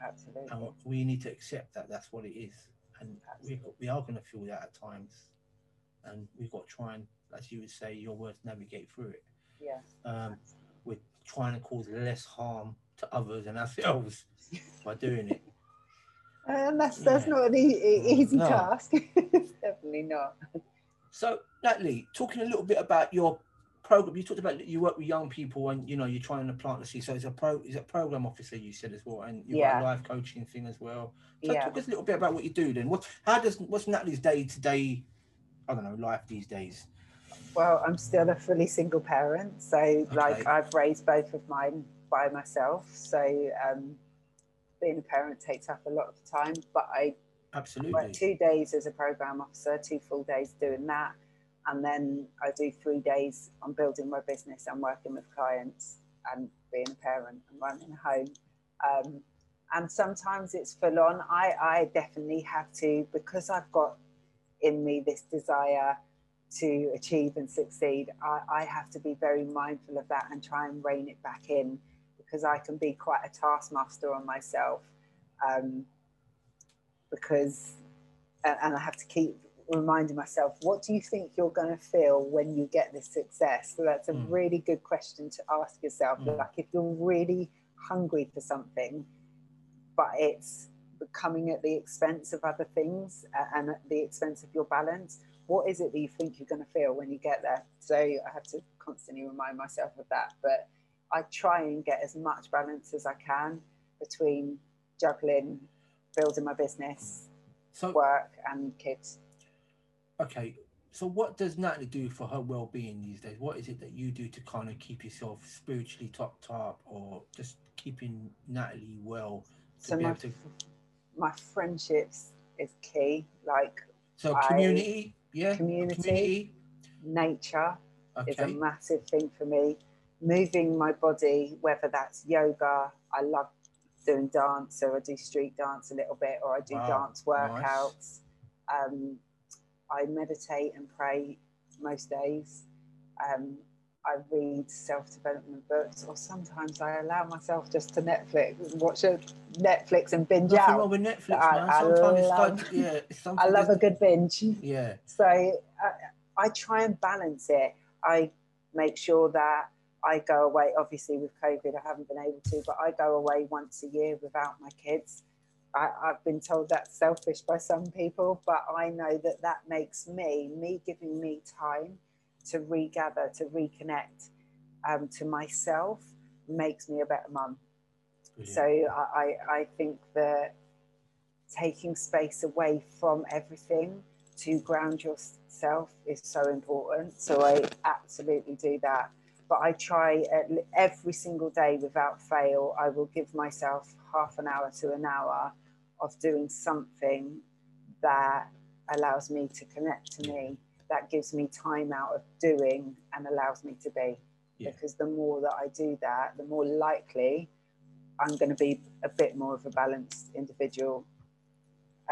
Absolutely. And we need to accept that that's what it is. And we, we are going to feel that at times. And we've got to try and as you would say, your words navigate through it. Yeah. Um, we're trying to cause less harm to others and ourselves by doing it. And that's yeah. that's not an e- easy no. task. definitely not. So, Natalie, talking a little bit about your program, you talked about you work with young people and you know you're trying to plant the seed. So, it's a pro, is a program officer you said as well, and you've yeah. life coaching thing as well. So, yeah. talk us a little bit about what you do then. What, how does what's Natalie's day to day? I don't know life these days. Well, I'm still a fully single parent, so okay. like I've raised both of mine by myself. So um, being a parent takes up a lot of time, but I Absolutely. work two days as a program officer, two full days doing that. And then I do three days on building my business and working with clients and being a parent and running a home. Um, and sometimes it's full on. I, I definitely have to, because I've got in me this desire to achieve and succeed, I, I have to be very mindful of that and try and rein it back in because I can be quite a taskmaster on myself. Um, because, and I have to keep reminding myself, what do you think you're going to feel when you get this success? So that's a Mm. really good question to ask yourself. Mm. Like, if you're really hungry for something, but it's coming at the expense of other things and at the expense of your balance, what is it that you think you're going to feel when you get there? So I have to constantly remind myself of that. But I try and get as much balance as I can between juggling, building my business, So work, and kids. Okay. So what does Natalie do for her well-being these days? What is it that you do to kind of keep yourself spiritually topped up, or just keeping Natalie well? So my, to, my friendships is key, like so I- community, yeah, community, nature is a massive thing for me. Moving my body, whether that's yoga, I love doing dance, so I do street dance a little bit, or I do Wow, dance workouts. Um, I meditate and pray most days. Um, I read self development books, or sometimes I allow myself just to Netflix, watch a Netflix and binge Nothing out. wrong with Netflix, I- man. Sometimes it's love- like, yeah, I love a good binge. yeah, So I, I try and balance it. I make sure that I go away. Obviously, with COVID, I haven't been able to, but I go away once a year without my kids. I, I've been told that's selfish by some people, but I know that that makes me, me giving me time to regather, to reconnect um, to myself, makes me a better mum. So I, I, I think that taking space away from everything to ground yourself is so important. So I absolutely do that. But I try at every single day without fail, I will give myself half an hour to an hour of doing something that allows me to connect to me, that gives me time out of doing and allows me to be. Yeah. Because the more that I do that, the more likely I'm going to be a bit more of a balanced individual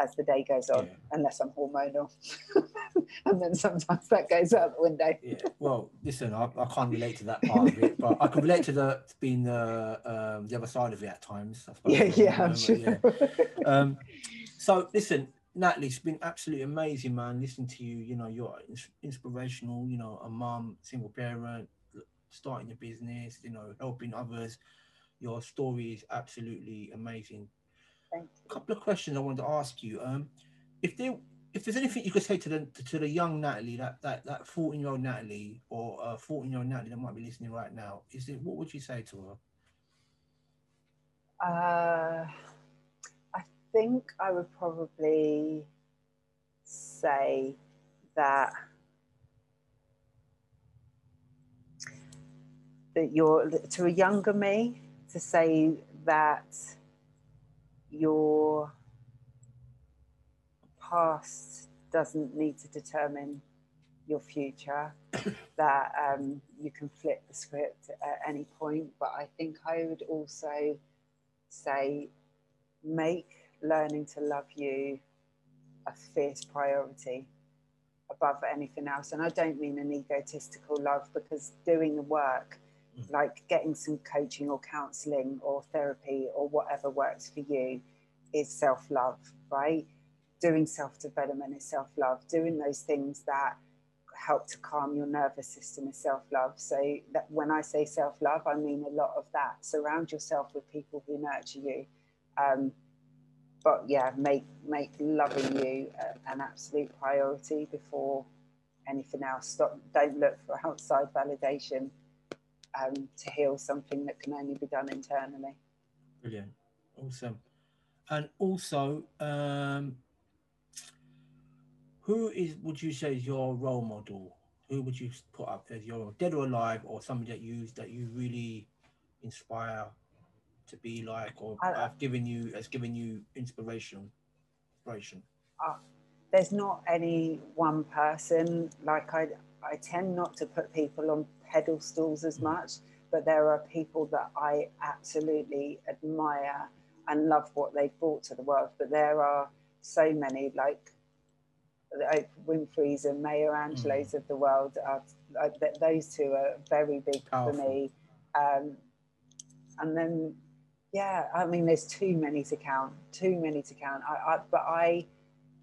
as the day goes on, Yeah. unless I'm hormonal. and then sometimes that goes out the window. Yeah. Well, listen, I, I can't relate to that part of it, but I can relate to the being the um, the other side of it at times. I Yeah, yeah, I'm sure. yeah. Um, so listen, Natalie, it's been absolutely amazing, man. Listening to you, you know, you're ins- inspirational. You know, a mum, single parent, starting a business, you know, helping others. Your story is absolutely amazing. Thank A couple of questions I wanted to ask you. Um, if there, if there's anything you could say to the to the young Natalie, that that that 14 year old Natalie or uh 14 year old Natalie that might be listening right now, is it what would you say to her? Uh, I think I would probably say that that you're to a younger me to say that your past doesn't need to determine your future that um, you can flip the script at any point but i think i would also say make learning to love you a fierce priority above anything else. And I don't mean an egotistical love because doing the work. Like getting some coaching or counseling or therapy or whatever works for you, is self love, right? Doing self development is self love. Doing those things that help to calm your nervous system is self love. So that when I say self love, I mean a lot of that. Surround yourself with people who nurture you. Um, but yeah, make make loving you an absolute priority before anything else. Stop. Don't look for outside validation um, to heal something that can only be done internally. Brilliant, awesome, and also, um, who is would you say is your role model? Who would you put up as your dead or alive, or somebody that you that you really inspire to be like, or I- have given you has given you inspiration? Inspiration. there's not any one person like i i tend not to put people on pedestals as Mm. much but there are people that i absolutely admire and love what they've brought to the world but there are so many like the Oprah Winfrey's and Maya Angelou's of the world are th- those two are very big Powerful. for me um, and then yeah I mean there's too many to count too many to count I, I but I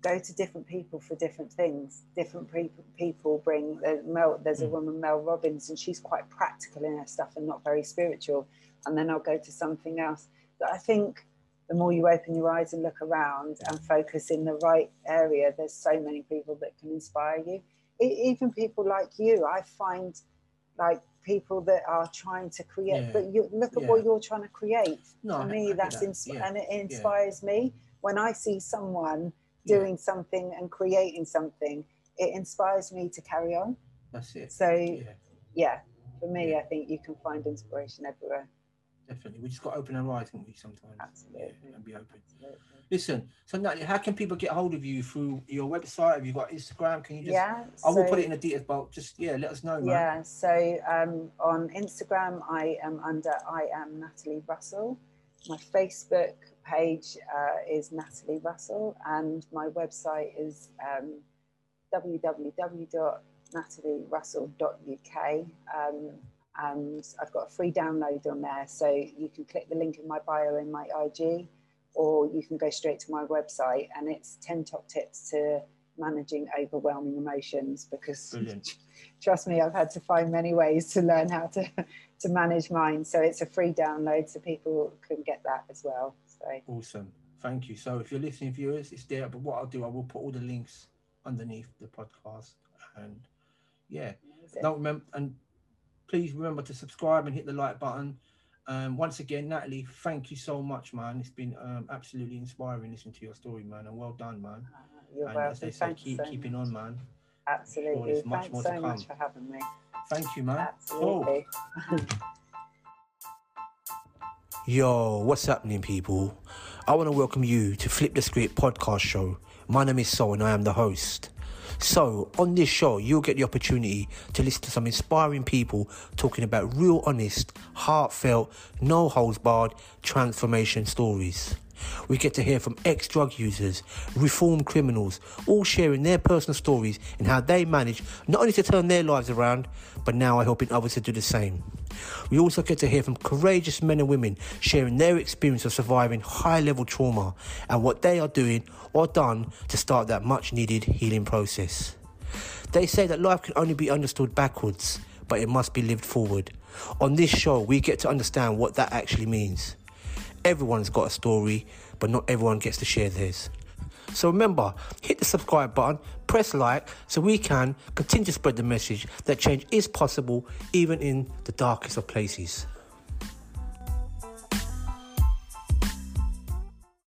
go to different people for different things. Different people people bring. There's, Mel, there's a Mm. woman, Mel Robbins, and she's quite practical in her stuff and not very spiritual. And then I'll go to something else. But I think the more you open your eyes and look around and focus in the right area, there's so many people that can inspire you. E- even people like you, I find like people that are trying to create. Yeah. But you look at Yeah. what you're trying to create. No, For me, that's that. Yeah. and it inspires me when I see someone Yeah. doing something and creating something, it inspires me to carry on. That's it. So, Yeah, yeah, for me, Yeah. I think you can find inspiration everywhere. definitely. We just got to open our eyes, haven't we? Sometimes. Absolutely. Yeah, and be open. Absolutely. Listen, so Natalie, how can people get hold of you through your website? Have you got Instagram? Can you just? Yeah, I will put it in the details, but just yeah, let us know, man. Yeah, so um, on Instagram, I am under I am Natalie Russell. My Facebook page uh, is Natalie Russell, and my website is um, www.natalierussell.uk. Um, and I've got a free download on there, so you can click the link in my bio in my IG, or you can go straight to my website, and it's 10 top tips to managing overwhelming emotions because Brilliant. trust me, I've had to find many ways to learn how to, to manage mine. So it's a free download, so people can get that as well. So Awesome. Thank you. So if you're listening, viewers, it's there. But what I'll do, I will put all the links underneath the podcast. And yeah, don't remember. And please remember to subscribe and hit the like button. Um, once again, Natalie, thank you so much, man. It's been um, absolutely inspiring listening to your story, man. And well done, man. uh, you're and as they say, Thanks keep so keeping much. on, man. Absolutely. much Thanks so much for having me. Thank you, man. Absolutely. Yo, what's happening, people? I want to welcome you to Flip the Script podcast show. My name is So, and I am the host. So, on this show, you'll get the opportunity to listen to some inspiring people talking about real, honest, heartfelt, no holds barred transformation stories. We get to hear from ex drug users, reformed criminals, all sharing their personal stories and how they manage not only to turn their lives around, but now are helping others to do the same. We also get to hear from courageous men and women sharing their experience of surviving high level trauma and what they are doing or done to start that much needed healing process. They say that life can only be understood backwards, but it must be lived forward. On this show, we get to understand what that actually means. Everyone's got a story, but not everyone gets to share theirs. So remember, hit the subscribe button, press like, so we can continue to spread the message that change is possible even in the darkest of places.